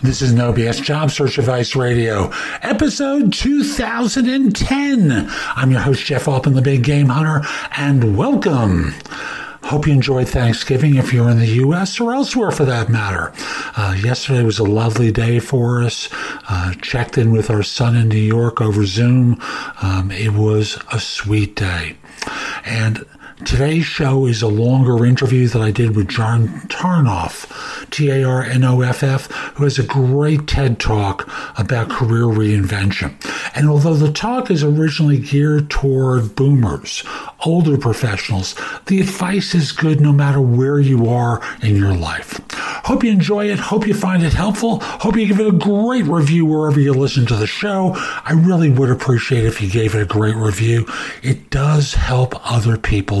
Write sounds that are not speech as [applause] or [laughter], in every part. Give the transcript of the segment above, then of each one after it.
This is No BS Job Search Advice Radio, episode 2010. I'm your host, Jeff Altman, the Big Game Hunter, and welcome. Hope you enjoyed Thanksgiving if you're in the U.S. or elsewhere for that matter. Uh, yesterday was a lovely day for us. Uh, checked in with our son in New York over Zoom. Um, it was a sweet day. And Today's show is a longer interview that I did with John Tarnoff, T A R N O F F, who has a great TED talk about career reinvention. And although the talk is originally geared toward boomers, older professionals, the advice is good no matter where you are in your life. Hope you enjoy it. Hope you find it helpful. Hope you give it a great review wherever you listen to the show. I really would appreciate if you gave it a great review. It does help other people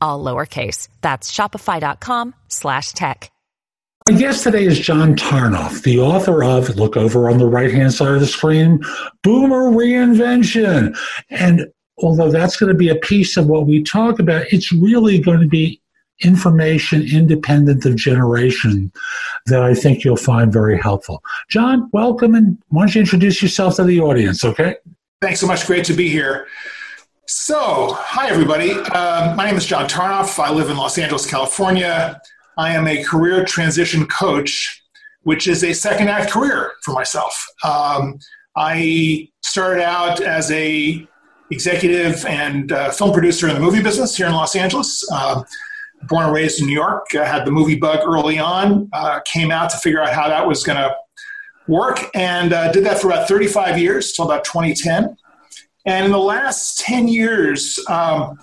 all lowercase. That's shopify.com slash tech. My guest today is John Tarnoff, the author of, look over on the right hand side of the screen, Boomer Reinvention. And although that's going to be a piece of what we talk about, it's really going to be information independent of generation that I think you'll find very helpful. John, welcome, and why don't you introduce yourself to the audience, okay? Thanks so much. Great to be here. So, hi, everybody. Um, my name is John Tarnoff. I live in Los Angeles, California. I am a career transition coach, which is a second act career for myself. Um, I started out as a executive and uh, film producer in the movie business here in Los Angeles. Uh, born and raised in New York, uh, had the movie bug early on, uh, came out to figure out how that was going to work, and uh, did that for about 35 years till about 2010. And in the last 10 years, um,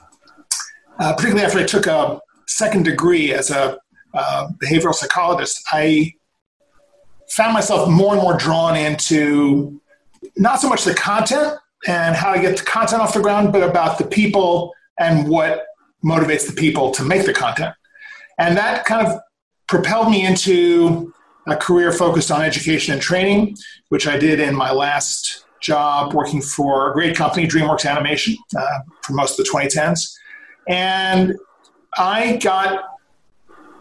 uh, particularly after I took a second degree as a uh, behavioral psychologist, I found myself more and more drawn into not so much the content and how to get the content off the ground, but about the people and what motivates the people to make the content. And that kind of propelled me into a career focused on education and training, which I did in my last job working for a great company, DreamWorks Animation, uh, for most of the 2010s. And I got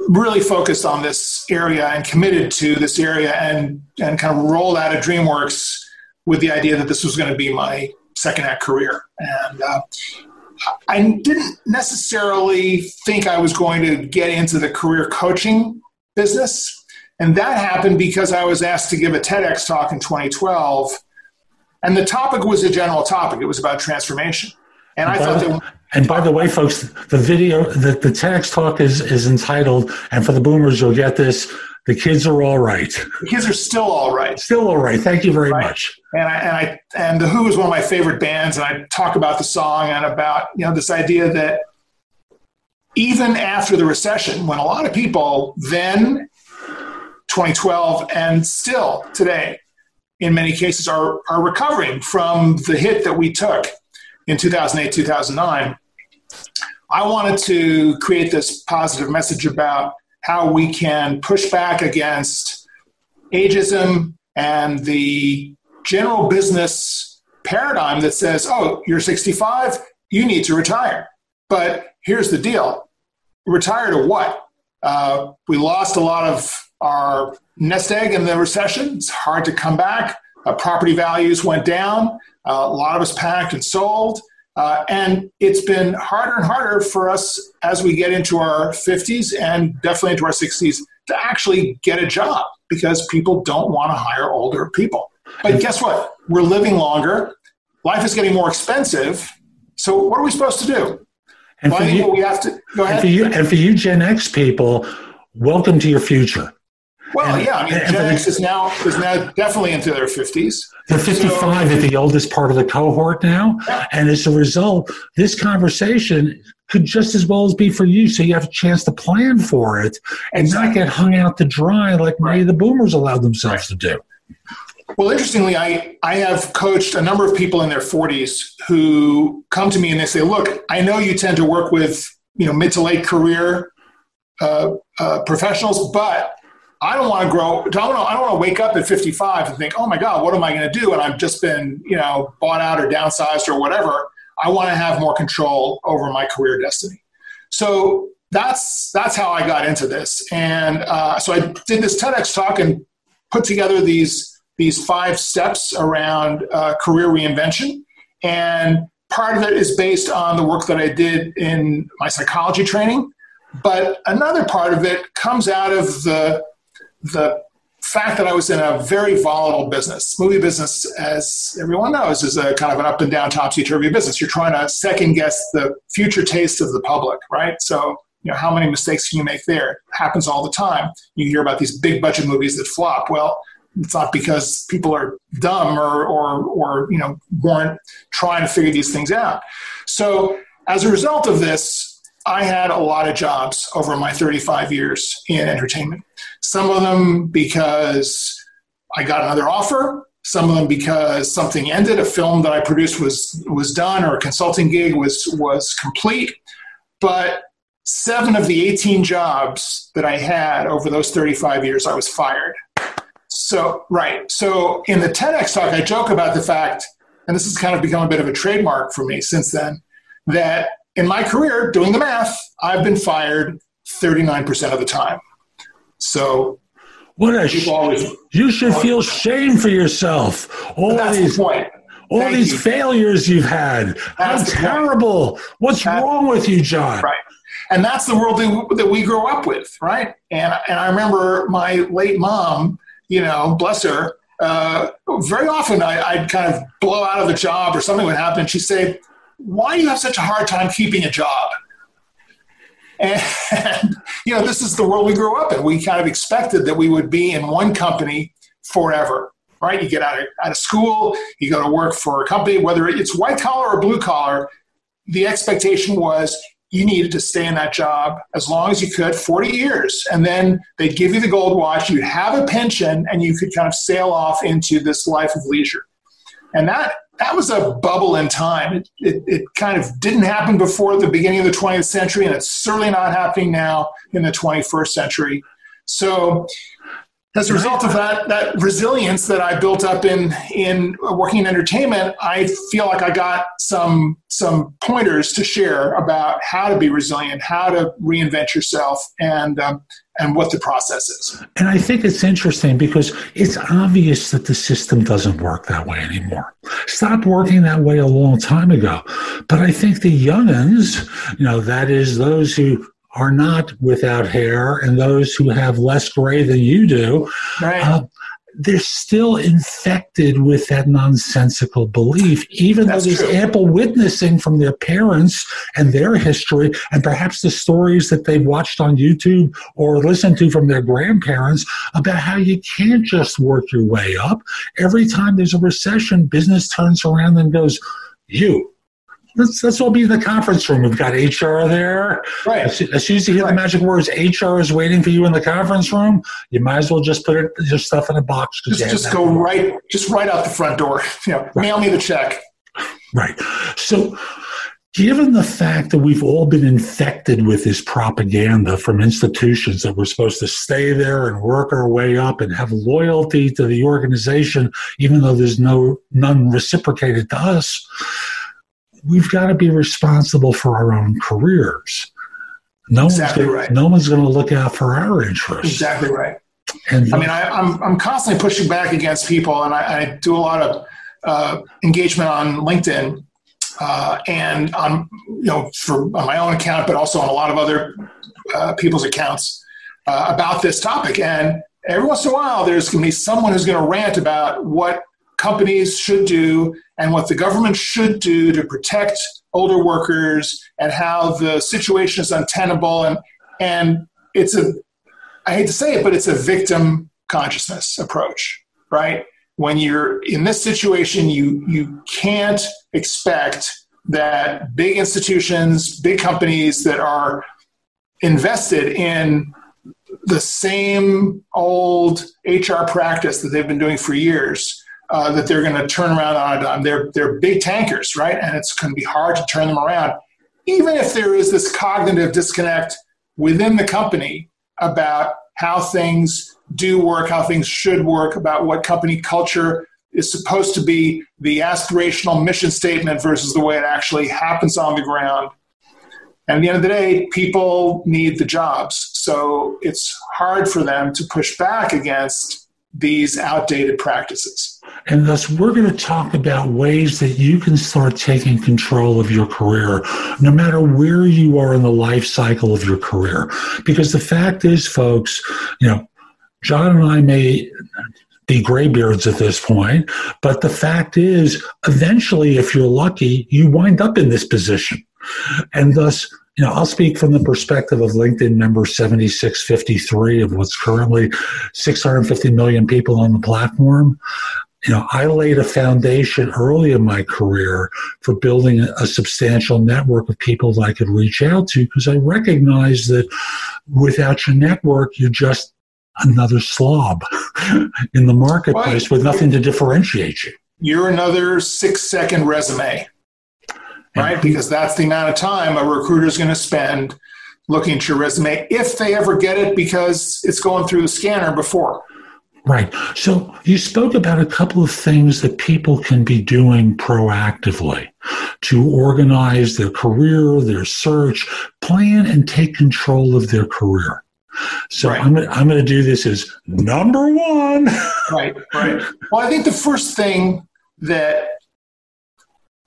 really focused on this area and committed to this area and, and kind of rolled out of DreamWorks with the idea that this was going to be my second act career. And uh, I didn't necessarily think I was going to get into the career coaching business. And that happened because I was asked to give a TEDx talk in 2012. And the topic was a general topic, it was about transformation. And I thought that and by the way, folks, the video, the, the TEDx talk is, is entitled, and for the boomers, you'll get this the kids are all right. The kids are still all right. Still all right. Thank you very right? much. And I, and I and the Who is one of my favorite bands, and I talk about the song and about you know this idea that even after the recession, when a lot of people then 2012 and still today, in many cases, are are recovering from the hit that we took in 2008 2009 I wanted to create this positive message about how we can push back against ageism and the general business paradigm that says, oh, you're 65, you need to retire. But here's the deal retire to what? Uh, we lost a lot of our nest egg in the recession. It's hard to come back. Uh, property values went down. Uh, a lot of us panicked and sold. Uh, and it's been harder and harder for us as we get into our 50s and definitely into our 60s to actually get a job because people don't want to hire older people. But guess what? We're living longer. Life is getting more expensive. So what are we supposed to do? And for, you, we have to, go ahead. And for, you, and for you Gen X people, welcome to your future. Well, and, yeah, I mean, Gen X is now is now definitely into their fifties. They're 55 so, at the oldest part of the cohort now, yeah. and as a result, this conversation could just as well as be for you. So you have a chance to plan for it and exactly. not get hung out to dry like many of the boomers allowed themselves right. to do. Well, interestingly, I, I have coached a number of people in their 40s who come to me and they say, Look, I know you tend to work with you know mid to late career uh, uh, professionals, but I don't want to grow. I don't, I don't want to wake up at 55 and think, oh my God, what am I going to do? And I've just been, you know, bought out or downsized or whatever. I want to have more control over my career destiny. So that's that's how I got into this. And uh, so I did this TEDx talk and put together these these five steps around uh, career reinvention. And part of it is based on the work that I did in my psychology training. But another part of it comes out of the the fact that I was in a very volatile business. Movie business, as everyone knows, is a kind of an up and down, topsy turvy business. You're trying to second guess the future taste of the public, right? So, you know, how many mistakes can you make there? It happens all the time. You hear about these big budget movies that flop. Well, it's not because people are dumb or, or, or you know, weren't trying to figure these things out. So, as a result of this, I had a lot of jobs over my 35 years in entertainment. Some of them because I got another offer, some of them because something ended, a film that I produced was was done or a consulting gig was was complete. But seven of the 18 jobs that I had over those 35 years, I was fired. So, right. So in the TEDx talk, I joke about the fact, and this has kind of become a bit of a trademark for me since then, that in my career, doing the math, I've been fired 39% of the time. So, what a sh- always, you should feel shame for yourself. All these, the all Thank these you. failures you've had. That's How terrible. What's that's, wrong with you, John? Right. And that's the world that we grow up with, right? And, and I remember my late mom, you know, bless her, uh, very often I, would kind of blow out of the job or something would happen. She'd say, why do you have such a hard time keeping a job? And, you know, this is the world we grew up in. We kind of expected that we would be in one company forever, right? You get out of, out of school, you go to work for a company, whether it's white collar or blue collar, the expectation was you needed to stay in that job as long as you could 40 years and then they'd give you the gold watch you'd have a pension and you could kind of sail off into this life of leisure and that that was a bubble in time. It, it, it, kind of didn't happen before the beginning of the 20th century, and it's certainly not happening now in the 21st century. So, as a result of that, that resilience that I built up in in working in entertainment, I feel like I got some some pointers to share about how to be resilient, how to reinvent yourself, and um, and what the process is. And I think it's interesting because it's obvious that the system doesn't work that way anymore. Stopped working that way a long time ago. But I think the youngins, you know, that is those who are not without hair and those who have less gray than you do, right. uh, they're still infected with that nonsensical belief, even That's though there's true. ample witnessing from their parents and their history, and perhaps the stories that they've watched on YouTube or listened to from their grandparents about how you can't just work your way up. Every time there's a recession, business turns around and goes, You, let's, let's all be in the conference room. We've got HR there. Right. As, as soon as you hear right. the magic words, HR is waiting for you in the conference room. You might as well just put it, your stuff in a box. Just, just go right, just right out the front door. [laughs] You know, right. mail me the check. Right. So, given the fact that we've all been infected with this propaganda from institutions that we're supposed to stay there and work our way up and have loyalty to the organization, even though there's no none reciprocated to us we've got to be responsible for our own careers. No exactly one's right. No one's going to look out for our interests. Exactly right. And I mean, I, am I'm, I'm constantly pushing back against people, and I, I do a lot of uh, engagement on LinkedIn uh, and on you know for on my own account, but also on a lot of other uh, people's accounts uh, about this topic. And every once in a while, there's going to be someone who's going to rant about what companies should do and what the government should do to protect older workers and how the situation is untenable and and it's a I hate to say it, but it's a victim consciousness approach, right? When you're in this situation, you you can't expect that big institutions, big companies that are invested in the same old HR practice that they've been doing for years. Uh, that they're going to turn around on a dime. They're they're big tankers, right? And it's going to be hard to turn them around, even if there is this cognitive disconnect within the company about how things do work, how things should work, about what company culture is supposed to be, the aspirational mission statement versus the way it actually happens on the ground. And at the end of the day, people need the jobs. So it's hard for them to push back against these outdated practices. And thus, we're going to talk about ways that you can start taking control of your career, no matter where you are in the life cycle of your career. Because the fact is, folks, you know, John and I may be graybeards at this point, but the fact is, eventually, if you're lucky, you wind up in this position. And thus, you know, I'll speak from the perspective of LinkedIn member 7653 of what's currently 650 million people on the platform. You know, I laid a foundation early in my career for building a substantial network of people that I could reach out to because I recognized that without your network, you're just another slob [laughs] in the marketplace with nothing to differentiate you. You're another six second resume right? Because that's the amount of time a recruiter is going to spend looking at your resume if they ever get it because it's going through the scanner before. Right. So you spoke about a couple of things that people can be doing proactively to organize their career, their search, plan and take control of their career. So right. I'm, I'm going to do this as number one. [laughs] right, right. Well, I think the first thing that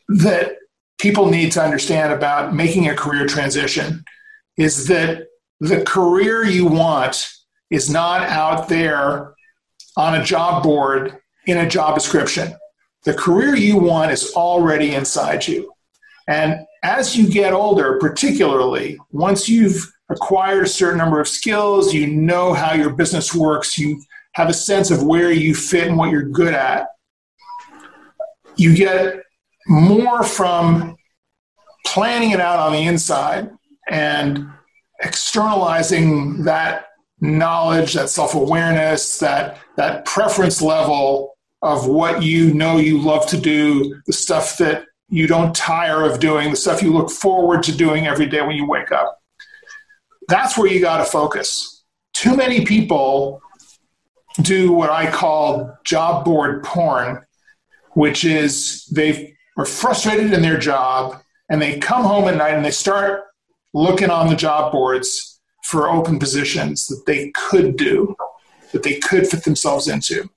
that people need to understand about making a career transition is that the career you want is not out there on a job board in a job description. The career you want is already inside you. And as you get older, particularly once you've acquired a certain number of skills, you know how your business works, you have a sense of where you fit and what you're good at, you get more from planning it out on the inside and externalizing that knowledge, that self awareness, that, that preference level of what you know you love to do, the stuff that you don't tire of doing, the stuff you look forward to doing every day when you wake up. That's where you got to focus. Too many people do what I call job board porn, which is they are frustrated in their job and they come home at night and they start looking on the job boards for open positions that they could do, that they could fit themselves into.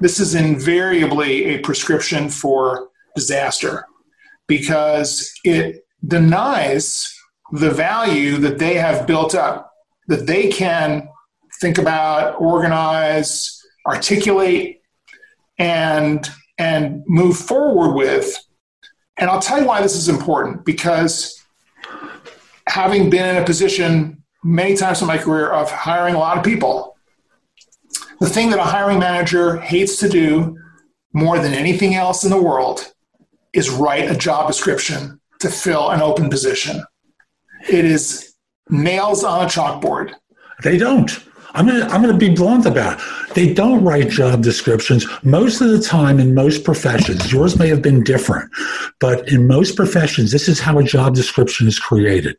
This is invariably a prescription for disaster because it denies the value that they have built up, that they can think about, organize, articulate, and, and move forward with and I'll tell you why this is important because having been in a position many times in my career of hiring a lot of people, the thing that a hiring manager hates to do more than anything else in the world is write a job description to fill an open position. It is nails on a chalkboard. They don't. I'm gonna I'm gonna be blunt about it. They don't write job descriptions most of the time in most professions. Yours may have been different, but in most professions, this is how a job description is created.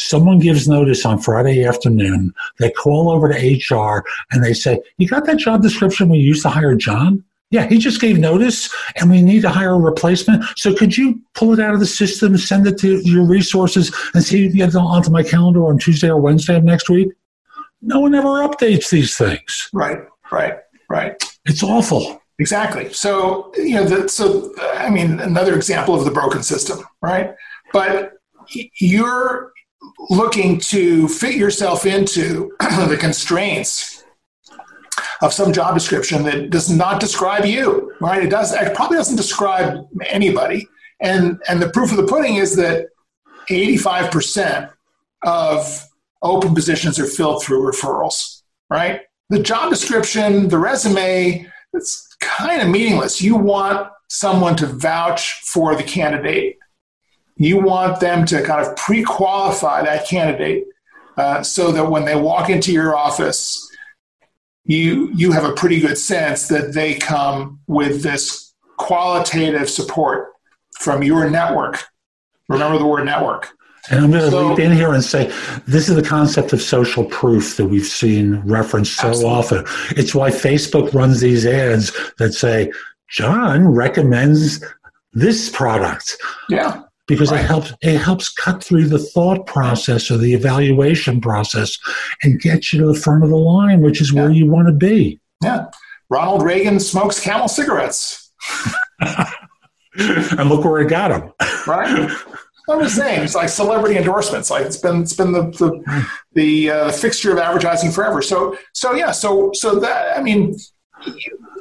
Someone gives notice on Friday afternoon. They call over to HR and they say, "You got that job description we used to hire John?" Yeah, he just gave notice and we need to hire a replacement. So could you pull it out of the system, send it to your resources, and see if you can get it onto my calendar on Tuesday or Wednesday of next week? No one ever updates these things. Right, right, right. It's awful. Exactly. So, you know, the, so, uh, I mean, another example of the broken system, right? But you're looking to fit yourself into [clears throat] the constraints of some job description that does not describe you, right? It does, it probably doesn't describe anybody. And, and the proof of the pudding is that 85% of open positions are filled through referrals, right? The job description, the resume, it's kind of meaningless. You want someone to vouch for the candidate. You want them to kind of pre qualify that candidate uh, so that when they walk into your office, you you have a pretty good sense that they come with this qualitative support from your network. Remember the word network. And I'm going to so, leap in here and say this is the concept of social proof that we've seen referenced so absolutely. often. It's why Facebook runs these ads that say, John recommends this product. Yeah. Because right. it helps it helps cut through the thought process or the evaluation process and get you to the front of the line, which is yeah. where you want to be. Yeah. Ronald Reagan smokes camel cigarettes. [laughs] and look where it got him. right. [laughs] I'm just saying, it's like celebrity endorsements. Like it's been it's been the the the uh, fixture of advertising forever. So so yeah. So so that I mean,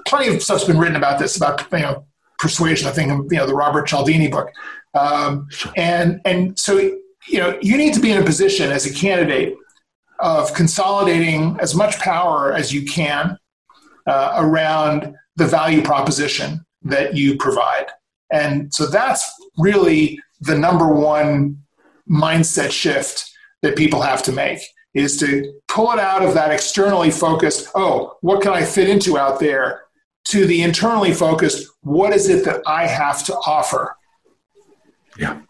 plenty of stuff's been written about this about you know persuasion. I think you know the Robert Cialdini book, um, and and so you know you need to be in a position as a candidate of consolidating as much power as you can uh, around the value proposition that you provide. And so that's really the number one mindset shift that people have to make is to pull it out of that externally focused, oh, what can I fit into out there, to the internally focused, what is it that I have to offer? Yeah,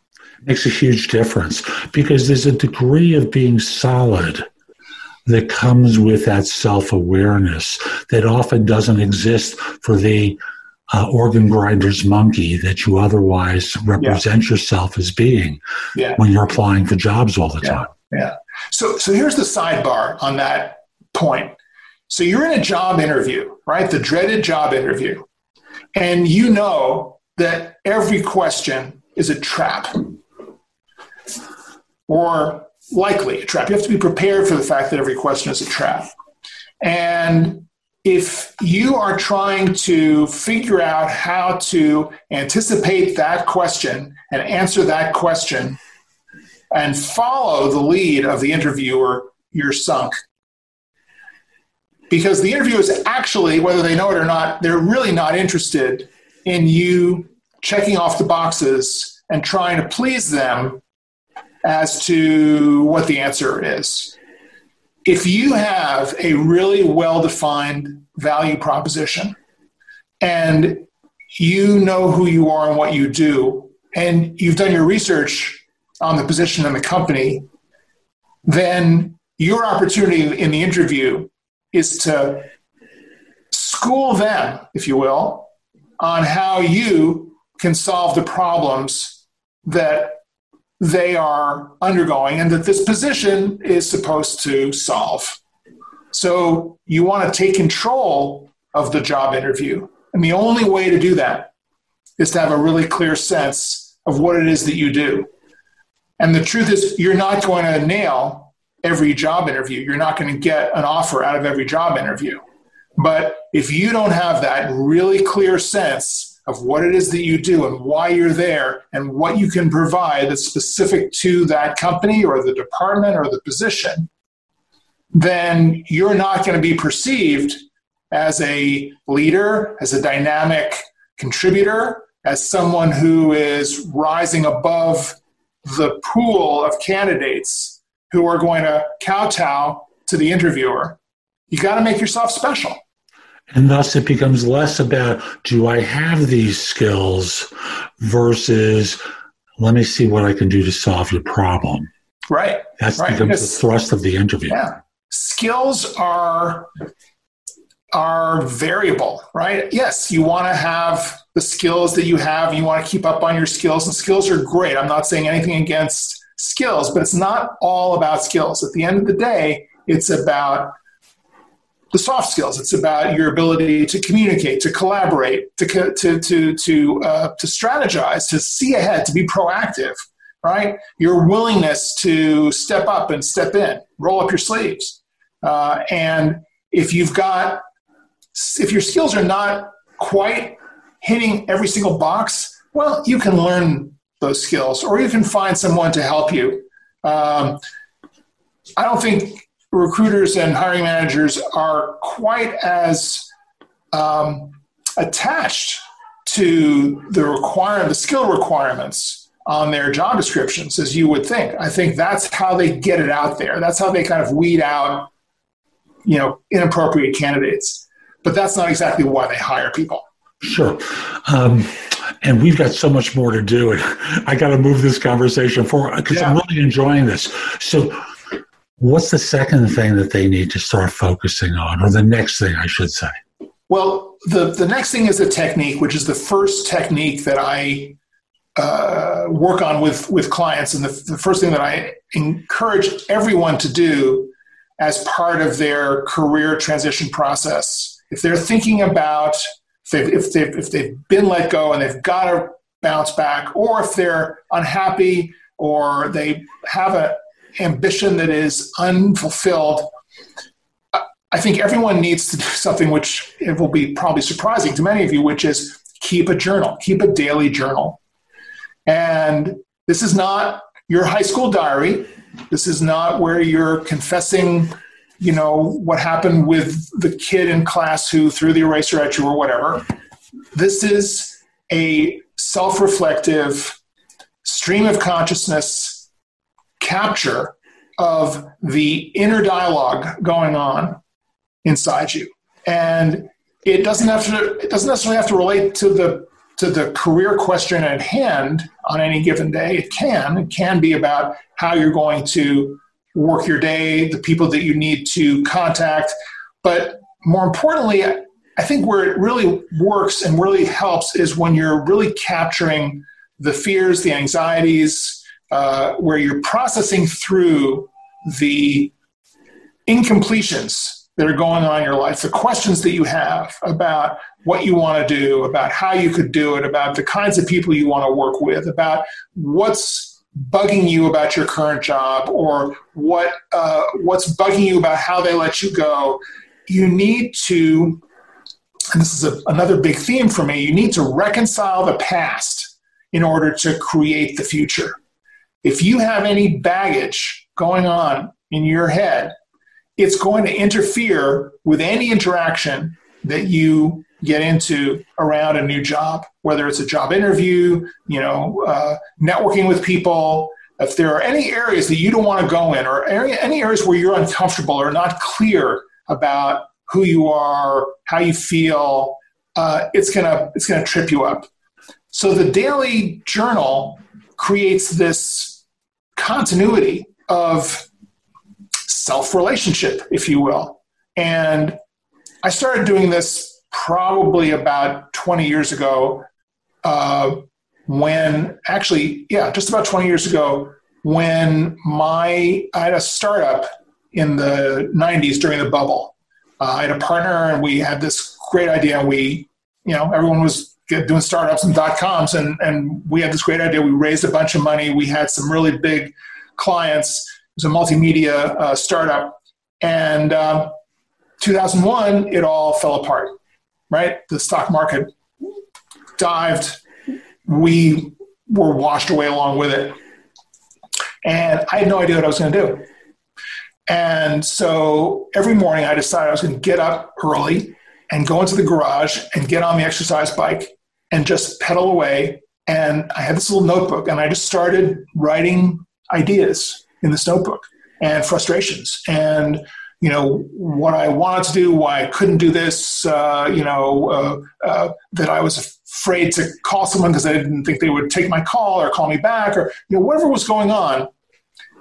makes a huge difference because there's a degree of being solid that comes with that self awareness that often doesn't exist for the uh, organ grinder's monkey that you otherwise represent yeah. yourself as being yeah. when you're applying for jobs all the yeah. time. Yeah. So, so here's the sidebar on that point. So you're in a job interview, right? The dreaded job interview. And you know that every question is a trap or likely a trap. You have to be prepared for the fact that every question is a trap. And if you are trying to figure out how to anticipate that question and answer that question and follow the lead of the interviewer, you're sunk. Because the interviewers actually, whether they know it or not, they're really not interested in you checking off the boxes and trying to please them as to what the answer is if you have a really well defined value proposition and you know who you are and what you do, and you've done your research on the position and the company, then your opportunity in the interview is to school them, if you will, on how you can solve the problems that they are undergoing and that this position is supposed to solve. So you want to take control of the job interview. And the only way to do that is to have a really clear sense of what it is that you do. And the truth is, you're not going to nail every job interview. You're not going to get an offer out of every job interview. But if you don't have that really clear sense of what it is that you do and why you're there and what you can provide that's specific to that company or the department or the position, then you're not going to be perceived as a leader, as a dynamic contributor, as someone who is rising above the pool of candidates who are going to kowtow to the interviewer. You got to make yourself special. And thus it becomes less about do I have these skills versus let me see what I can do to solve your problem. Right. That right. becomes the thrust of the interview. Yeah. Skills are are variable, right? Yes, you want to have the skills that you have, you want to keep up on your skills, and skills are great. I'm not saying anything against skills, but it's not all about skills. At the end of the day, it's about the soft skills. It's about your ability to communicate, to collaborate, to to to to uh, to strategize, to see ahead, to be proactive. Right, your willingness to step up and step in, roll up your sleeves, uh, and if you've got, if your skills are not quite hitting every single box, well, you can learn those skills, or you can find someone to help you. Um, I don't think recruiters and hiring managers are quite as um, attached to the require the skill requirements on their job descriptions as you would think. I think that's how they get it out there. That's how they kind of weed out, you know, inappropriate candidates. But that's not exactly why they hire people. Sure. Um, and we've got so much more to do. And [laughs] I got to move this conversation forward because yeah. I'm really enjoying this. So, what's the second thing that they need to start focusing on, or the next thing, I should say? Well, the, the next thing is a technique, which is the first technique that I uh, work on with, with clients. And the, the first thing that I encourage everyone to do as part of their career transition process, if they're thinking about if they've, if they've, if they've been let go and they've got to bounce back, or if they're unhappy or they have an ambition that is unfulfilled, I think everyone needs to do something which it will be probably surprising to many of you, which is keep a journal, keep a daily journal. And this is not your high school diary. This is not where you're confessing, you know, what happened with the kid in class who threw the eraser at you or whatever. This is a self reflective stream of consciousness capture of the inner dialogue going on inside you. And it doesn't have to it doesn't necessarily have to relate to the to the career question at hand on any given day. It can. It can be about how you're going to work your day, the people that you need to contact. But more importantly, I think where it really works and really helps is when you're really capturing the fears, the anxieties, uh, where you're processing through the incompletions that are going on in your life, the questions that you have about what you want to do, about how you could do it, about the kinds of people you want to work with, about what's bugging you about your current job, or what uh, what's bugging you about how they let you go. You need to, and this is a, another big theme for me. You need to reconcile the past in order to create the future. If you have any baggage going on in your head it's going to interfere with any interaction that you get into around a new job, whether it's a job interview, you know, uh, networking with people. If there are any areas that you don't want to go in, or any areas where you're uncomfortable or not clear about who you are, how you feel, uh, it's gonna it's gonna trip you up. So the daily journal creates this continuity of self relationship, if you will. And I started doing this probably about 20 years ago uh, when, actually, yeah, just about 20 years ago, when my, I had a startup in the 90s during the bubble. Uh, I had a partner and we had this great idea. And we, you know, everyone was doing startups and dot coms and, and we had this great idea. We raised a bunch of money. We had some really big clients It was a multimedia uh, startup. And um, 2001, it all fell apart, right? The stock market dived. We were washed away along with it. And I had no idea what I was going to do. And so every morning I decided I was going to get up early and go into the garage and get on the exercise bike and just pedal away. And I had this little notebook and I just started writing ideas in this notebook and frustrations and you know what I wanted to do, why I couldn't do this, uh, you know uh, uh, that I was afraid to call someone because I didn't think they would take my call or call me back or you know whatever was going on,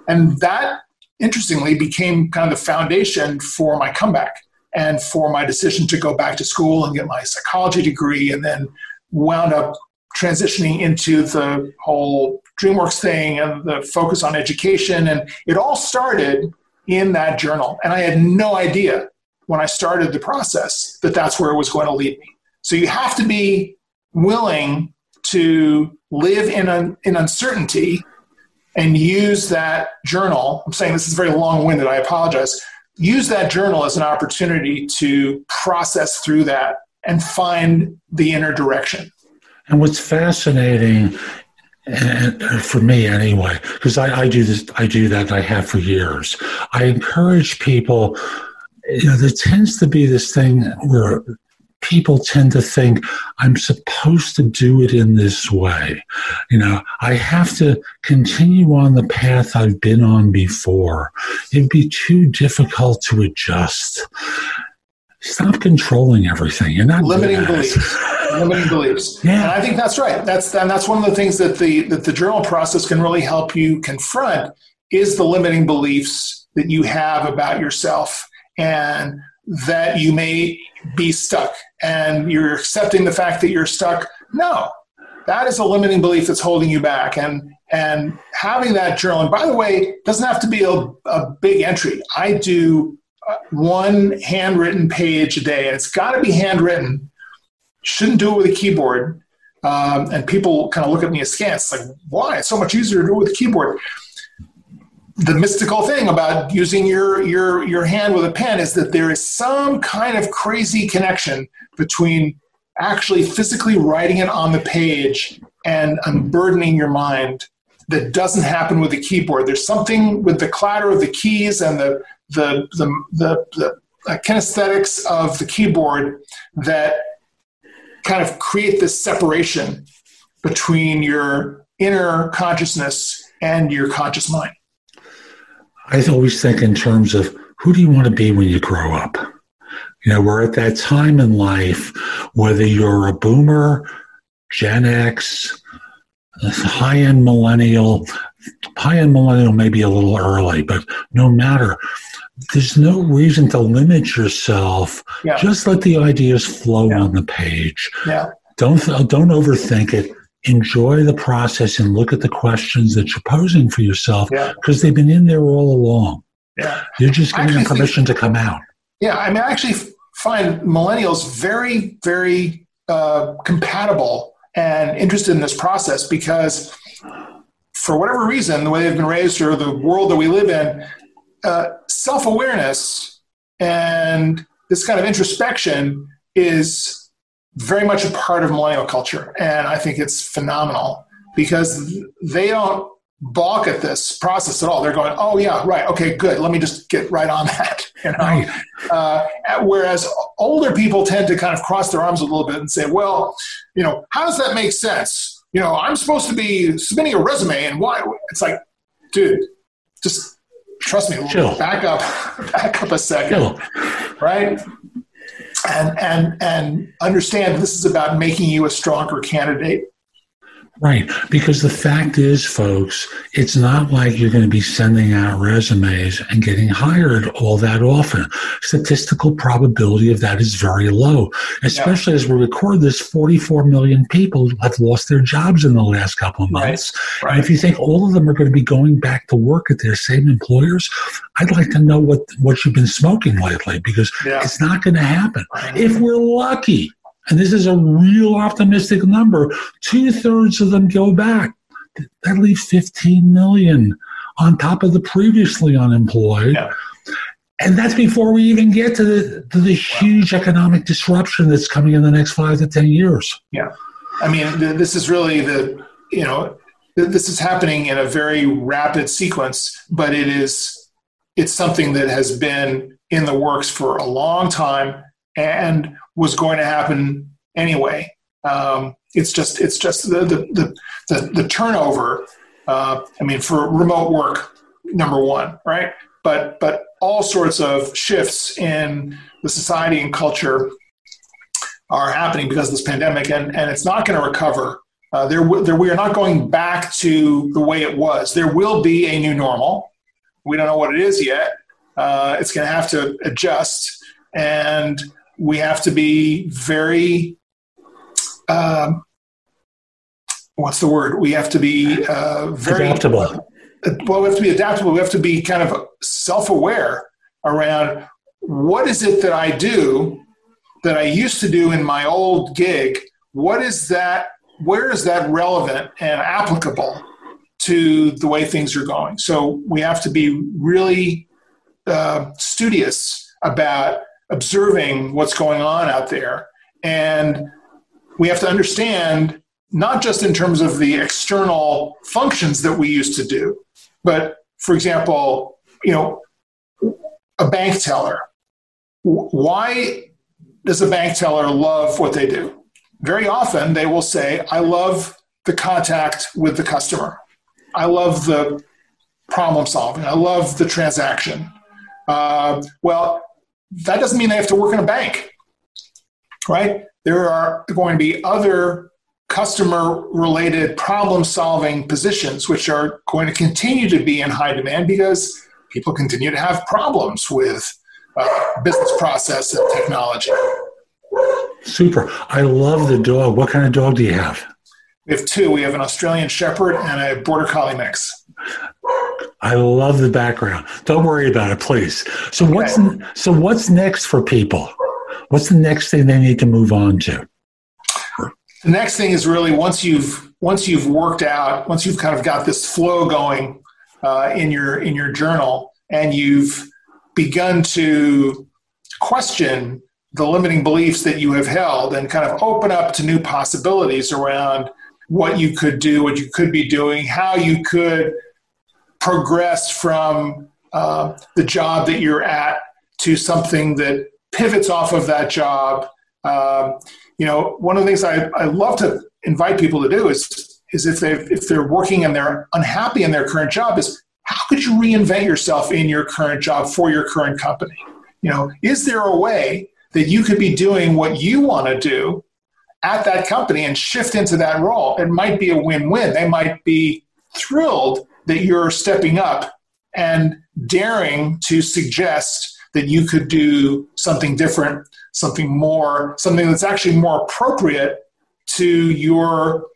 and that interestingly became kind of the foundation for my comeback and for my decision to go back to school and get my psychology degree and then wound up transitioning into the whole DreamWorks thing and the focus on education. And it all started in that journal. And I had no idea when I started the process that that's where it was going to lead me. So you have to be willing to live in, an, in uncertainty and use that journal. I'm saying this is very long winded, I apologize. Use that journal as an opportunity to process through that and find the inner direction. And what's fascinating and uh, for me anyway, because I, I, do this, I do that, I have for years. I encourage people. You know, there tends to be this thing where people tend to think I'm supposed to do it in this way. You know, I have to continue on the path I've been on before. It'd be too difficult to adjust. Stop controlling everything. You're not limiting beliefs. limiting beliefs. [laughs] Yeah. And I think that's right. That's and that's one of the things that the that the journal process can really help you confront is the limiting beliefs that you have about yourself and that you may be stuck and you're accepting the fact that you're stuck. No, that is a limiting belief that's holding you back. And and having that journal, and by the way, doesn't have to be a, a big entry. I do one handwritten page a day, it's got to be handwritten. Shouldn't do it with a keyboard. Um, and people kind of look at me askance, like, why? It's so much easier to do it with a keyboard the mystical thing about using your your your hand with a pen is that there is some kind of crazy connection between actually physically writing it on the page and unburdening your mind that doesn't happen with the keyboard. There's something with the clatter of the keys and the the the the, the kinesthetics of the keyboard that kind of create this separation between your inner consciousness and your conscious mind. I always think in terms of who do you want to be when you grow up? You know, we're at that time in life, whether you're a boomer, Gen X, high end millennial, high end millennial may be a little early, but no matter. There's no reason to limit yourself. Yeah. Just let the ideas flow yeah. on the page. Yeah. Don't don't overthink it enjoy the process and look at the questions that you're posing for yourself because they've been in there all along. Yeah. You're just giving them permission think, to come out. Yeah, I mean, I actually find millennials very, very uh, compatible and interested in this process because, for whatever reason, the way they've been raised or the world that we live in, uh, self awareness and this kind of introspection is very much a part of millennial culture. And I think it's phenomenal because they don't balk at this process at all. They're going, oh, yeah, right. Okay, good. Let me just get right on that. [laughs] You know? Right. Uh, whereas older people tend to kind of cross their arms a little bit and say, well, you know, how does that make sense? You know, I'm supposed to be submitting a resume and why? It's like, dude, just trust me. Chill. Back up, [laughs] back up a second. Chill. Right? and and and understand this is about making you a stronger candidate Right. Because the fact is, folks, it's not like you're going to be sending out resumes and getting hired all that often. Statistical probability of that is very low, especially yeah. as we record this 44 million people have lost their jobs in the last couple of months. Right. Right. And if you think all of them are going to be going back to work at their same employers, I'd like to know what, what you've been smoking lately because yeah. it's not going to happen. If we're lucky, and this is a real optimistic number, two thirds of them go back. That leaves 15 million on top of the previously unemployed. Yeah. And that's before we even get to the, to the huge economic disruption that's coming in the next five to 10 years. Yeah. I mean, this is really the, you know, this is happening in a very rapid sequence, but it is, it's something that has been in the works for a long time. And was going to happen anyway. Um, it's just it's just the the the, the, the turnover. Uh, I mean, for remote work, number one, right? But but all sorts of shifts in the society and culture are happening because of this pandemic, and and it's not going to recover. Uh, there, there, we are not going back to the way it was. There will be a new normal. We don't know what it is yet. Uh, it's going to have to adjust, and we have to be very um, what's the word? We have to be uh, very adaptable. Well, we have to be adaptable. We have to be kind of self-aware around what is it that I do that I used to do in my old gig. What is that? Where is that relevant and applicable to the way things are going? So we have to be really uh, studious about observing what's going on out there. And we have to understand, not just in terms of the external functions that we used to do, but for example, you know, a bank teller. Why, does a bank teller love what they do? Very often they will say, I love the contact with the customer. I love the problem solving. I love the transaction. Uh, well, that doesn't mean they have to work in a bank, right? There are going to be other customer related problem solving positions which are going to continue to be in high demand because people continue to have problems with uh, business process and technology. Super. I love the dog. What kind of dog do you have? We have two. We have an Australian Shepherd and a Border Collie mix. I love the background. Don't worry about it, please. So okay. what's so what's next for people? What's the next thing they need to move on to? The next thing is really once you've once you've worked out, once you've kind of got this flow going uh, in your in your journal, and you've begun to question the limiting beliefs that you have held and kind of open up to new possibilities around what you could do, what you could be doing, how you could progress from uh, the job that you're at to something that pivots off of that job. Um, you know, one of the things I, I love to invite people to do is is if they if they're working and they're unhappy in their current job is how could you reinvent yourself in your current job for your current company? You know, is there a way that you could be doing what you want to do at that company and shift into that role? It might be a win-win. They might be thrilled that you're stepping up and daring to suggest that you could do something different, something more, something that's actually more appropriate to your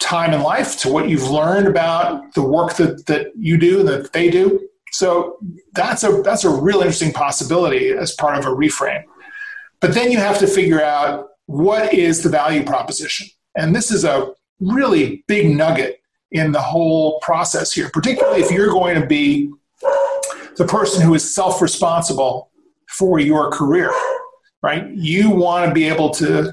time in life to what you've learned about the work that, that you do and that they do. So that's a that's a real interesting possibility as part of a reframe. But then you have to figure out what is the value proposition. And this is a really big nugget in the whole process here, particularly if you're going to be the person who is self responsible for your career, right? You want to be able to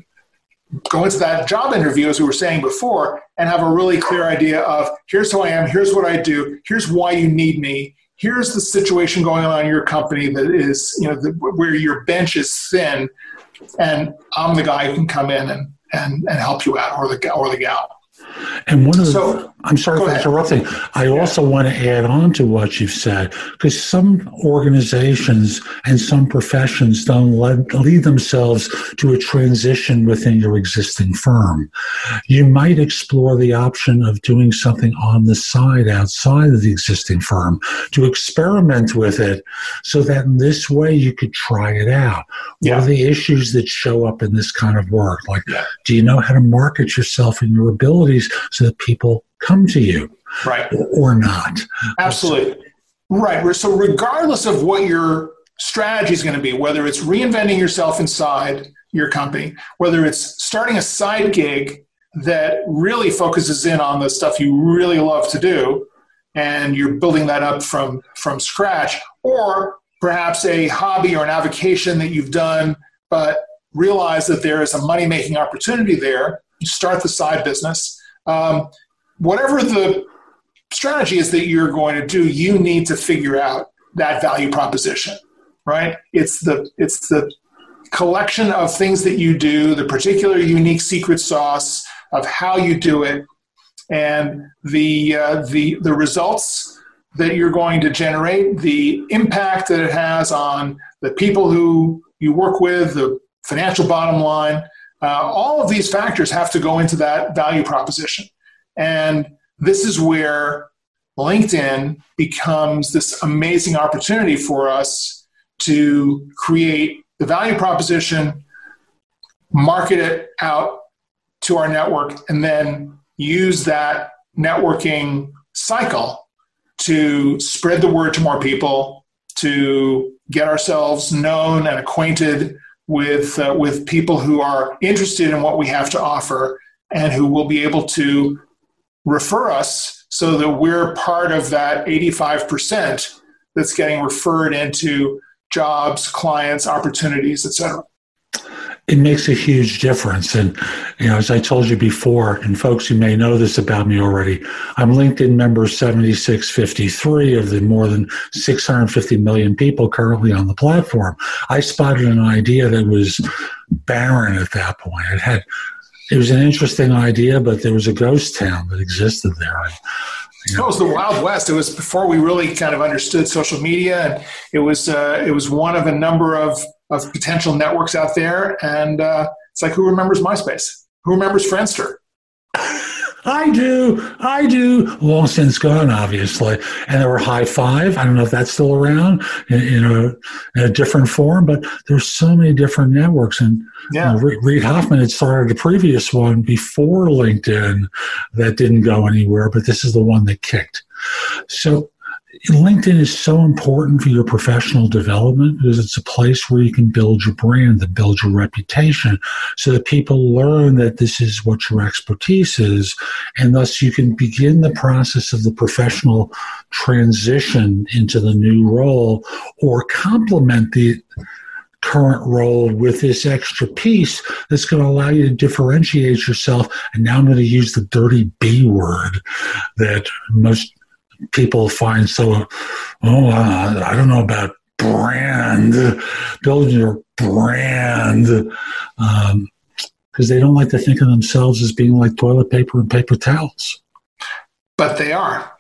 go into that job interview, as we were saying before, and have a really clear idea of here's who I am, here's what I do, here's why you need me, here's the situation going on in your company that is, you know, the, where your bench is thin, and I'm the guy who can come in and, and, and help you out, or the or the gal. And one of the, so, I'm sorry for interrupting. I yeah. also want to add on to what you've said because some organizations and some professions don't lead, lead themselves to a transition within your existing firm. You might explore the option of doing something on the side outside of the existing firm to experiment with it so that in this way you could try it out. Yeah. What are the issues that show up in this kind of work? Like, yeah. do you know how to market yourself and your abilities so that people come to you right. or not. Absolutely. Right. So regardless of what your strategy is going to be whether it's reinventing yourself inside your company whether it's starting a side gig that really focuses in on the stuff you really love to do and you're building that up from from scratch or perhaps a hobby or an avocation that you've done but realize that there is a money making opportunity there you start the side business um, whatever the strategy is that you're going to do, you need to figure out that value proposition, right? It's the it's the collection of things that you do, the particular unique secret sauce of how you do it, and the uh, the the results that you're going to generate, the impact that it has on the people who you work with, the financial bottom line. Uh, all of these factors have to go into that value proposition. And this is where LinkedIn becomes this amazing opportunity for us to create the value proposition, market it out to our network, and then use that networking cycle to spread the word to more people, to get ourselves known and acquainted with uh, with people who are interested in what we have to offer and who will be able to refer us so that we're part of that 85% that's getting referred into jobs, clients, opportunities, etc. it makes a huge difference. And, you know, as I told you before, and folks, you may know this about me already, I'm LinkedIn member 7653 of the more than 650 million people currently on the platform. I spotted an idea that was barren at that point. It had, it was an interesting idea, but there was a ghost town that existed there. And, you know, it was the Wild West. It was before we really kind of understood social media, and it was uh, it was one of a number of of potential networks out there. And uh, it's like, who remembers MySpace? Who remembers Friendster? [laughs] I do. I do. Long since gone, obviously. And there were High Five. I don't know if that's still around in, in, a, in a, different form, but there's so many different networks. And yeah. You know, Reid Hoffman had started a previous one before LinkedIn that didn't go anywhere, but this is the one that kicked. So LinkedIn is so important for your professional development because it's a place where you can build your brand and build your reputation so that people learn that this is what your expertise is. And thus you can begin the process of the professional transition into the new role or complement the current role with this extra piece that's going to allow you to differentiate yourself. And now I'm going to use the dirty B word that most people find so, oh, uh, I don't know about brand, building your brand, because um, they don't like to think of themselves as being like toilet paper and paper towels. But they are.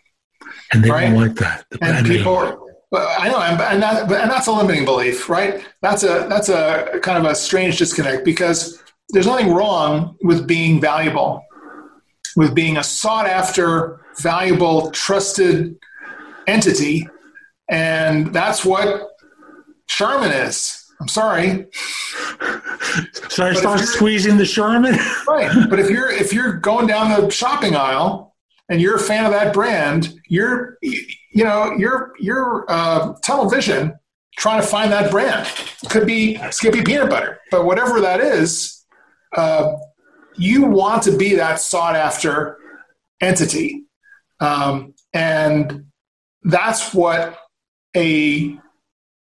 And they right? don't like that. And I mean, people, I know, and, that, and that's a limiting belief, right? That's a that's a kind of a strange disconnect because there's nothing wrong with being valuable, with being a sought after valuable, trusted entity. And that's what Charmin is. I'm sorry. So I start squeezing the Charmin? [laughs] right. But if you're if you're going down the shopping aisle and you're a fan of that brand, you're you know, you're you're uh, television trying to find that brand. It could be Skippy peanut butter, but whatever that is, uh, you want to be that sought after entity. Um, and that's what a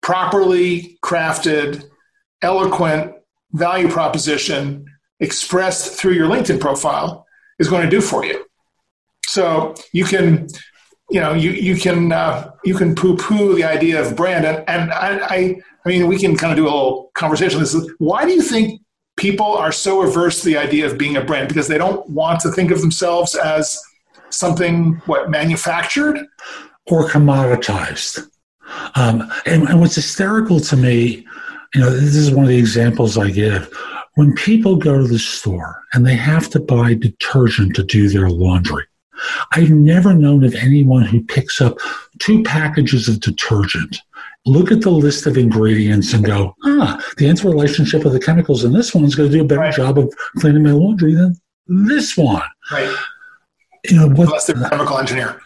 properly crafted, eloquent value proposition expressed through your LinkedIn profile is going to do for you. So you can, you know, you you can uh, you can poo poo the idea of brand, and, and I, I I mean we can kind of do a little conversation. This is why do you think people are so averse to the idea of being a brand because they don't want to think of themselves as something what manufactured or commoditized. Um, and, and what's hysterical to me, you know, this is one of the examples I give. When people go to the store and they have to buy detergent to do their laundry, I've never known of anyone who picks up two packages of detergent, look at the list of ingredients, and go, ah, the interrelationship of the chemicals in this one is going to do a better right. job of cleaning my laundry than this one. Right you know, what, unless they're a chemical engineer.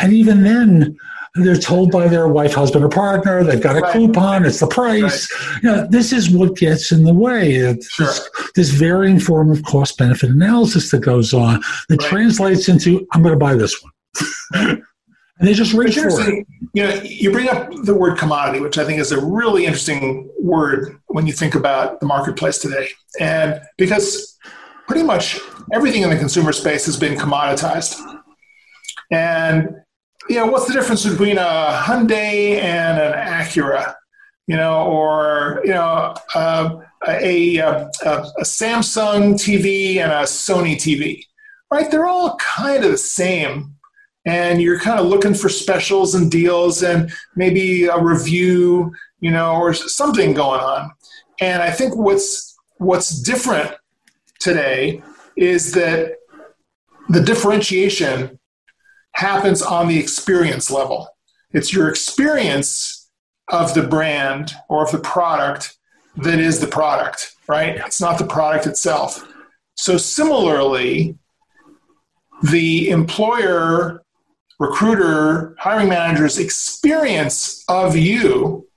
And even then, they're told by their wife, husband, or partner they've got a right. coupon. It's the price. Right. You know, this is what gets in the way. It's sure. this, this, varying form of cost benefit analysis that goes on that right. translates into I'm going to buy this one. [laughs] and they just reach for it. You know, you bring up the word commodity, which I think is a really interesting word when you think about the marketplace today, and because pretty much everything in the consumer space has been commoditized. And you know, what's the difference between a Hyundai and an Acura? You know, or you know, uh, a, a, a Samsung TV and a Sony TV, right? They're all kind of the same and you're kind of looking for specials and deals and maybe a review, you know, or something going on. And I think what's what's different today is that the differentiation happens on the experience level. It's your experience of the brand or of the product that is the product, right? It's not the product itself. So, similarly, the employer, recruiter, hiring manager's experience of you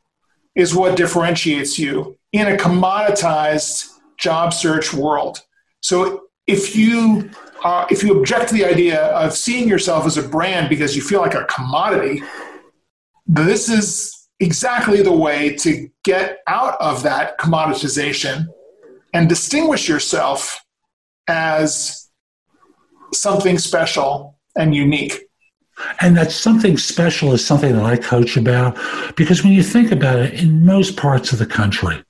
is what differentiates you in a commoditized job search world. So if you uh, if you object to the idea of seeing yourself as a brand because you feel like a commodity, this is exactly the way to get out of that commoditization and distinguish yourself as something special and unique. And that something special is something that I coach about because when you think about it, in most parts of the country,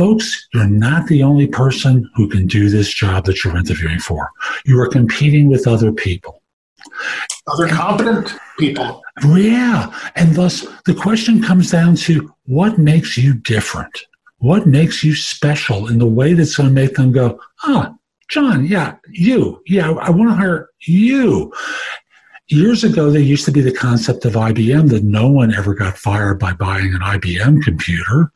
folks, you're not the only person who can do this job that you're interviewing for. You are competing with other people. Other competent people. Yeah. And thus, the question comes down to what makes you different? What makes you special in the way that's going to make them go, ah, John, yeah, you. Yeah, I want to hire you. Years ago, there used to be the concept of IBM that no one ever got fired by buying an IBM computer.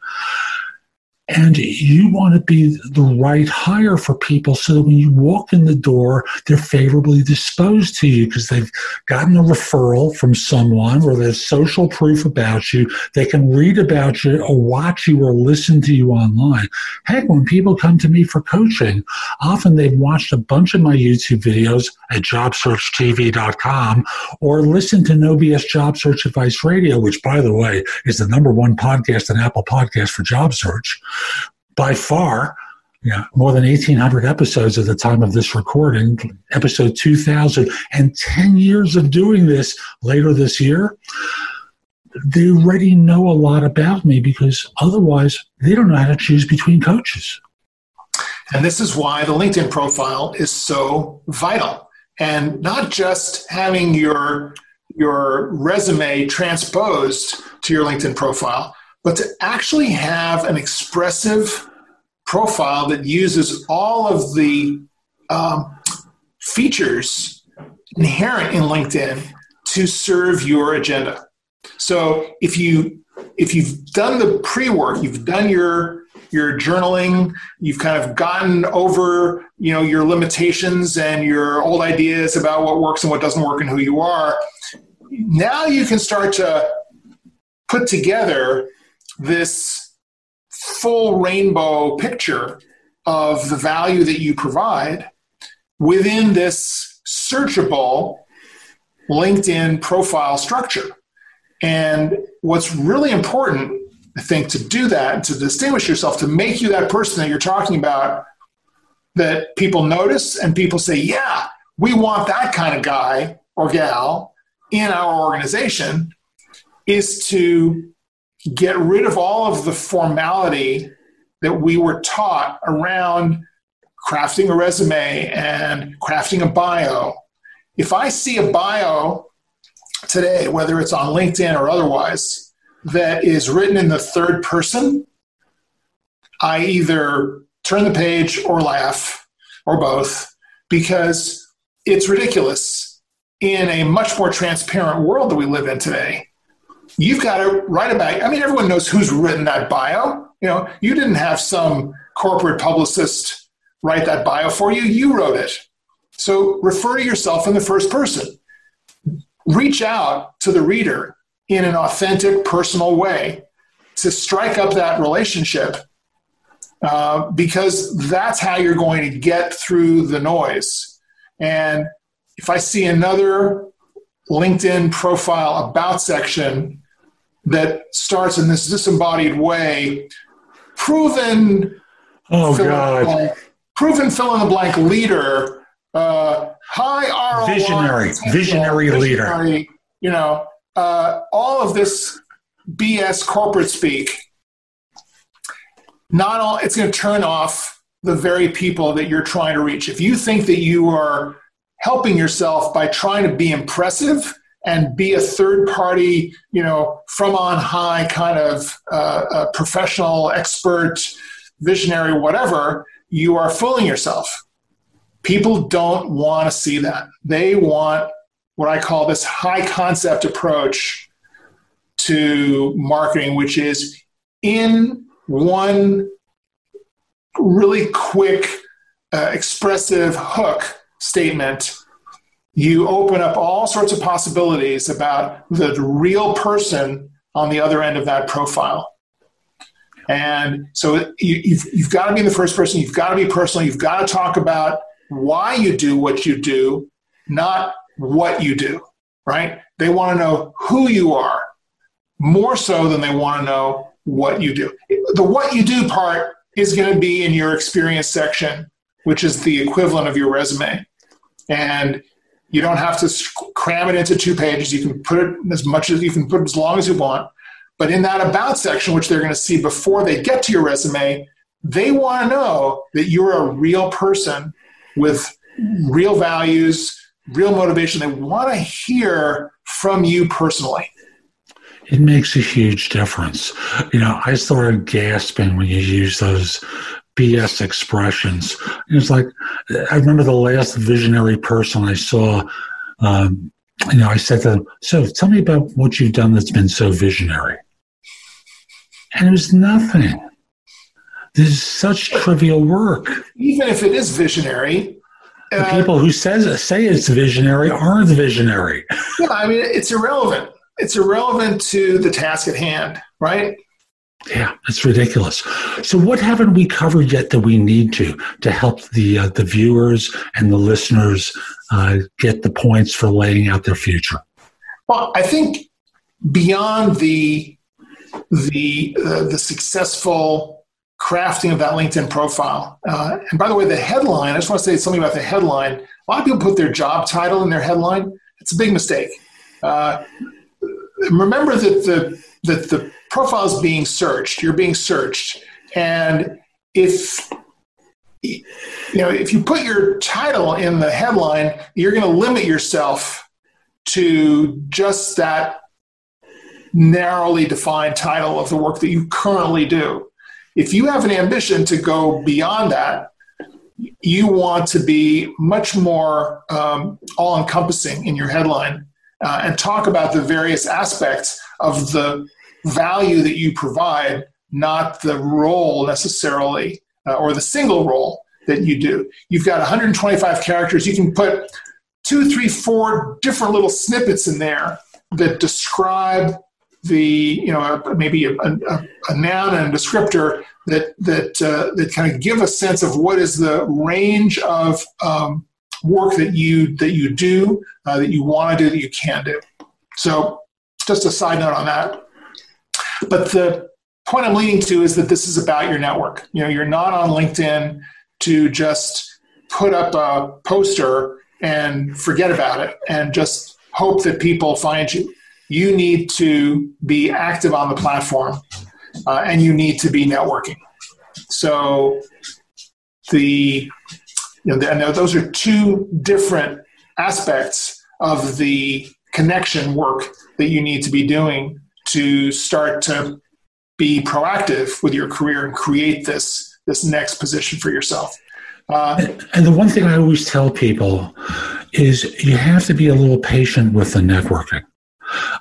And you want to be the right hire for people so that when you walk in the door, they're favorably disposed to you because they've gotten a referral from someone or there's social proof about you. They can read about you or watch you or listen to you online. Heck, when people come to me for coaching, often they've watched a bunch of my YouTube videos at jobsearchtv.com or listened to No BS Job Search Advice Radio, which, by the way, is the number one podcast and Apple podcast for job search by far, yeah, more than 1,800 episodes at the time of this recording, episode 2000, and 10 years of doing this later this year. They already know a lot about me because otherwise they don't know how to choose between coaches. And this is why the LinkedIn profile is so vital. And not just having your your resume transposed to your LinkedIn profile, but to actually have an expressive profile that uses all of the um, features inherent in LinkedIn to serve your agenda. So if you if you've done the pre-work, you've done your your journaling, you've kind of gotten over, you know, your limitations and your old ideas about what works and what doesn't work and who you are. Now you can start to put together this full rainbow picture of the value that you provide within this searchable LinkedIn profile structure. And what's really important, I think, to do that, to distinguish yourself, to make you that person that you're talking about, that people notice and people say, yeah, we want that kind of guy or gal in our organization, is to get rid of all of the formality that we were taught around crafting a resume and crafting a bio. If I see a bio today, whether it's on LinkedIn or otherwise, that is written in the third person, I either turn the page or laugh or both because it's ridiculous in a much more transparent world that we live in today you've got to write about. I mean, everyone knows who's written that bio. You know, you didn't have some corporate publicist write that bio for you. You wrote it. So refer to yourself in the first person. Reach out to the reader in an authentic, personal way to strike up that relationship uh, because that's how you're going to get through the noise. And if I see another LinkedIn profile about section that starts in this disembodied way, proven. Oh God! Blank, proven fill in the blank leader, uh, high ROI, visionary, visionary, leader. You know, uh, all of this BS corporate speak. Not all. It's going to turn off the very people that you're trying to reach. If you think that you are helping yourself by trying to be impressive and be a third party, you know, from on high kind of uh, professional, expert, visionary, whatever, you are fooling yourself. People don't want to see that. They want what I call this high concept approach to marketing, which is in one really quick, uh, expressive hook statement you open up all sorts of possibilities about the real person on the other end of that profile. And so you, you've, you've got to be the first person, you've got to be personal, you've got to talk about why you do what you do, not what you do, right? They want to know who you are more so than they want to know what you do. The what you do part is going to be in your experience section, which is the equivalent of your resume. And you don't have to cram it into two pages. You can put it as much as you can put it as long as you want. But in that about section, which they're going to see before they get to your resume, they want to know that you're a real person with real values, real motivation. They want to hear from you personally. It makes a huge difference. You know, I started gasping when you use those BS expressions. It's like I remember the last visionary person I saw. Um, you know, I said to them, "So, tell me about what you've done that's been so visionary." And it was nothing. This is such trivial work. Even if it is visionary, the uh, people who says say it's visionary aren't visionary. Yeah, I mean, it's irrelevant. It's irrelevant to the task at hand, right? Yeah, it's ridiculous. So, what haven't we covered yet that we need to to help the uh, the viewers and the listeners uh, get the points for laying out their future? Well, I think beyond the the uh, the successful crafting of that LinkedIn profile, uh, and by the way, the headline. I just want to say something about the headline. A lot of people put their job title in their headline. It's a big mistake. Uh, remember that the that the profile is being searched. You're being searched, and if you know if you put your title in the headline, you're going to limit yourself to just that narrowly defined title of the work that you currently do. If you have an ambition to go beyond that, you want to be much more um, all encompassing in your headline uh, and talk about the various aspects of the value that you provide, not the role necessarily uh, or the single role that you do. You've got 125 characters. You can put two, three, four different little snippets in there that describe the you know maybe a, a, a, noun and a descriptor that that uh, that kind of give a sense of what is the range of um, work that you that you do uh, that you want to do that you can do. So just a side note on that. But the point I'm leading to is that this is about your network. You know, you're not on LinkedIn to just put up a poster and forget about it and just hope that people find you. You need to be active on the platform uh, and you need to be networking. So the you know, and those are two different aspects of the connection work that you need to be doing to start to be proactive with your career and create this this next position for yourself. Uh, and, and the one thing I always tell people is you have to be a little patient with the networking.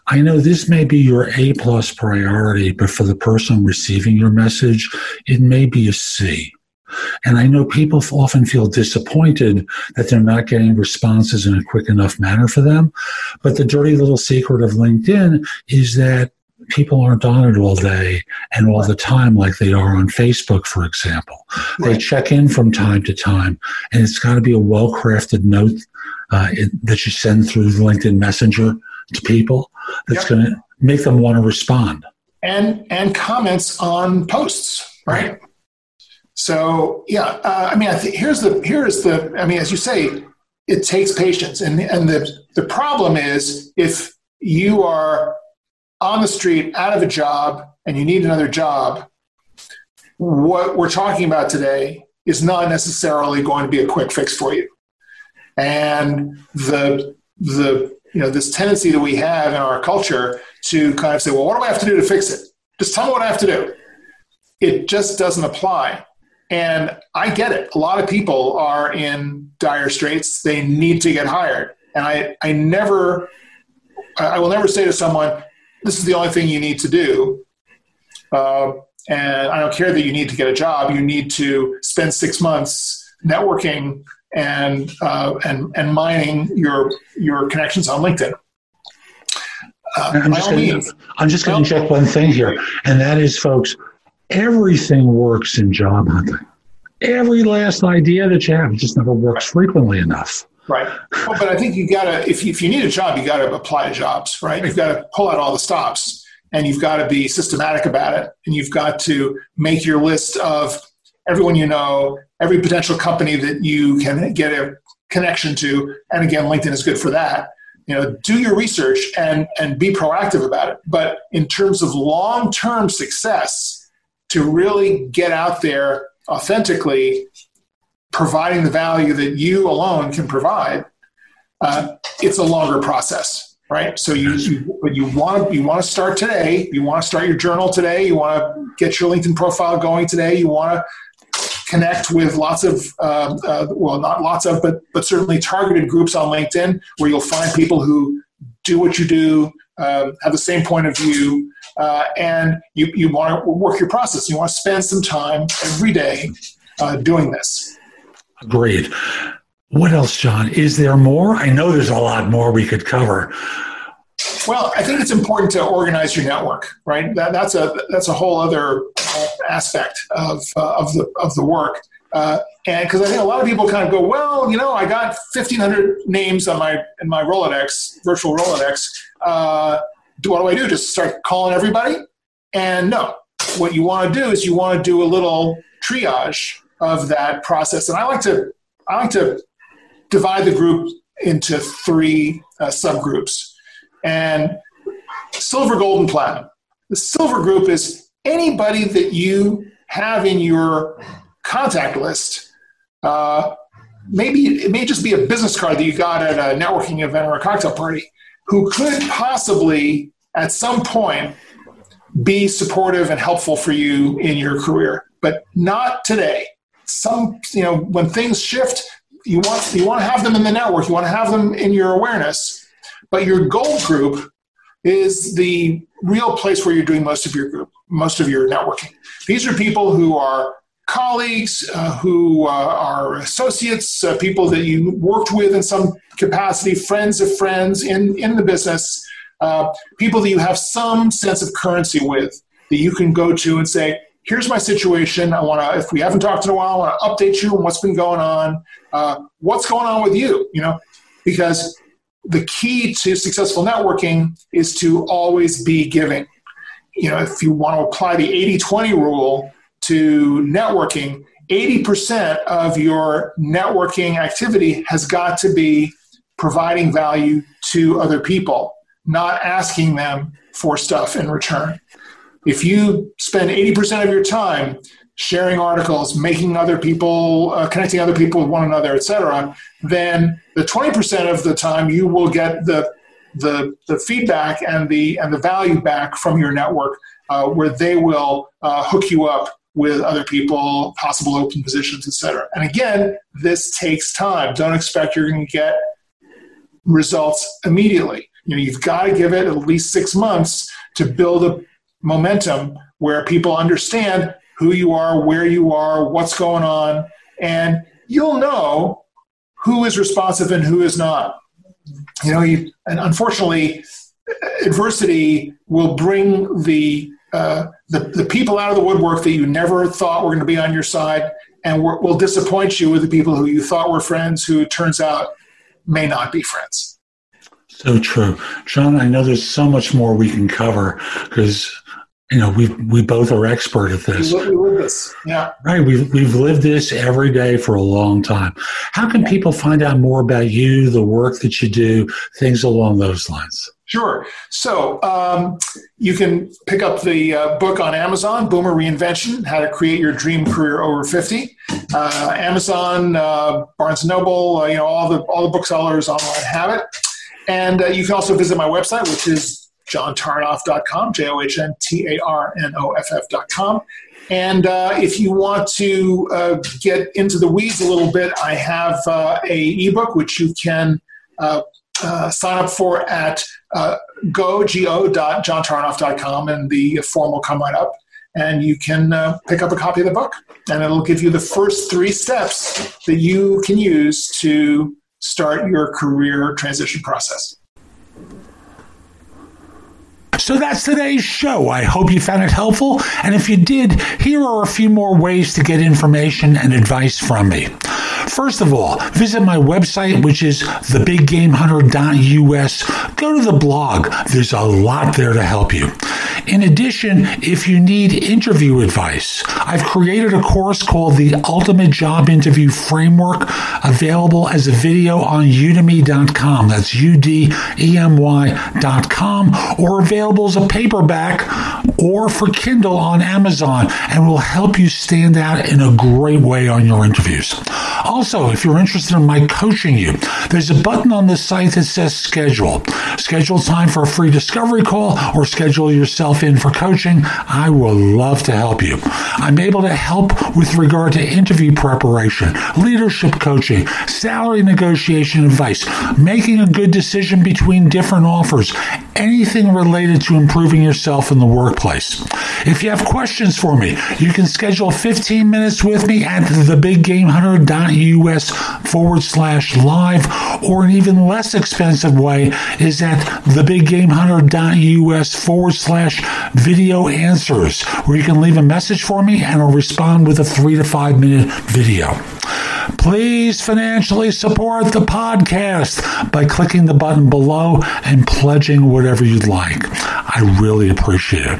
I know this may be your A plus priority, but for the person receiving your message, it may be a C. And I know people often feel disappointed that they're not getting responses in a quick enough manner for them. But the dirty little secret of LinkedIn is that people aren't on it all day and all the time like they are on Facebook, for example. Right. They check in from time to time, and it's got to be a well crafted note uh, it, that you send through LinkedIn Messenger to people that's yep. going to make them want to respond. And and comments on posts, right? right. So yeah, uh, I mean, I think here's the here's the I mean, as you say, it takes patience, and and the the problem is if you are on the street out of a job and you need another job, what we're talking about today is not necessarily going to be a quick fix for you. And the the you know this tendency that we have in our culture to kind of say, well, what do I have to do to fix it? Just tell me what I have to do. It just doesn't apply. And I get it. A lot of people are in dire straits. They need to get hired. And I, I never, I will never say to someone, this is the only thing you need to do. Uh, and I don't care that you need to get a job. You need to spend six months networking and uh, and and mining your your connections on LinkedIn. Uh, I'm, just gonna, I'm just going to check one thing here, and that is, folks, everything works in job hunting. Every last idea that you have just never works frequently enough. Right. Well, but I think you got to, if you, if you need a job, you got to apply to jobs, right? You've got to pull out all the stops and you've got to be systematic about it. And you've got to make your list of everyone you know, every potential company that you can get a connection to. And again, LinkedIn is good for that. You know, do your research and and be proactive about it. But in terms of long term success, to really get out there authentically, providing the value that you alone can provide, uh, it's a longer process right? So you you, you want you want to start today. You want to start your journal today. You want to get your LinkedIn profile going today. You want to connect with lots of uh, uh, well, not lots of, but but certainly targeted groups on LinkedIn where you'll find people who do what you do, uh, have the same point of view, uh, and you you want to work your process. You want to spend some time every day uh, doing this. Agreed. What else, John? Is there more? I know there's a lot more we could cover. Well, I think it's important to organize your network, right? That, that's a that's a whole other aspect of uh, of the of the work. Uh, and because I think a lot of people kind of go, well, you know, I got 1,500 names on my in my Rolodex, virtual Rolodex. Uh, what do I do? Just start calling everybody? And no, what you want to do is you want to do a little triage of that process. And I like to I like to divide the group into three uh, subgroups. And silver, gold, and platinum. The silver group is anybody that you have in your contact list. Uh, maybe it may just be a business card that you got at a networking event or a cocktail party who could possibly at some point be supportive and helpful for you in your career but not today some you know when things shift you want you want to have them in the network you want to have them in your awareness but your gold group is the real place where you're doing most of your group most of your networking. These are people who are colleagues uh, who uh, are associates uh, people that you worked with in some capacity friends of friends in, in the business uh, people that you have some sense of currency with that you can go to and say here's my situation. I want to, if we haven't talked in a while, I want to update you on what's been going on. Uh, what's going on with you? You know, because the key to successful networking is to always be giving. You know, if you want to apply the 80 20 rule to networking, 80% of your networking activity has got to be providing value to other people, not asking them for stuff in return. If you spend 80% of your time sharing articles, making other people, uh, connecting other people with one another, etc., then the 20% of the time you will get the, the, the feedback and the, and the value back from your network uh, where they will uh, hook you up with other people, possible open positions, etc. And again, this takes time. Don't expect you're going to get results immediately. You know, you've got to give it at least six months to build a momentum where people understand who you are, where you are, what's going on, and you'll know who is responsive and who is not. You know, you, and unfortunately, adversity will bring the, uh, the the people out of the woodwork that you never thought were going to be on your side, and will disappoint you with the people who you thought were friends, who it turns out may not be friends. So true, John. I know there's so much more we can cover because you know we we both are expert at this. We live this, yeah. Right, we've we've lived this every day for a long time. How can people find out more about you, the work that you do, things along those lines? Sure. So um, you can pick up the uh, book on Amazon, Boomer Reinvention: How to Create Your Dream Career Over Fifty. Uh, Amazon, uh, Barnes and Noble, uh, you know all the all the booksellers online have it, and uh, you can also visit my website, which is johntarnoff.com, J O H N T A R N O F F.com. And uh, if you want to uh, get into the weeds a little bit, I have uh, a ebook which you can uh, uh, sign up for at uh, go, go.johntarnoff.com, and the form will come right up. And you can uh, pick up a copy of the book, and it'll give you the first three steps that you can use to start your career transition process. So that's today's show. I hope you found it helpful. And if you did, here are a few more ways to get information and advice from me. First of all, visit my website, which is thebiggamehunter.us. Go to the blog. There's a lot there to help you. In addition, if you need interview advice, I've created a course called the Ultimate Job Interview Framework, available as a video on udemy.com. That's U D E M Y.com, or available as a paperback or for Kindle on Amazon, and will help you stand out in a great way on your interviews. Also, if you're interested in my coaching you, there's a button on the site that says schedule. Schedule time for a free discovery call or schedule yourself in for coaching. I will love to help you. I'm able to help with regard to interview preparation, leadership coaching, salary negotiation advice, making a good decision between different offers, anything related to improving yourself in the workplace. If you have questions for me, you can schedule 15 minutes with me at thebiggamehunter.us forward slash live, or an even less expensive way is at thebiggamehunter.us forward slash video answers, where you can leave a message for me and I'll respond with a three to five minute video. Please financially support the podcast by clicking the button below and pledging whatever you'd like. I really appreciate it.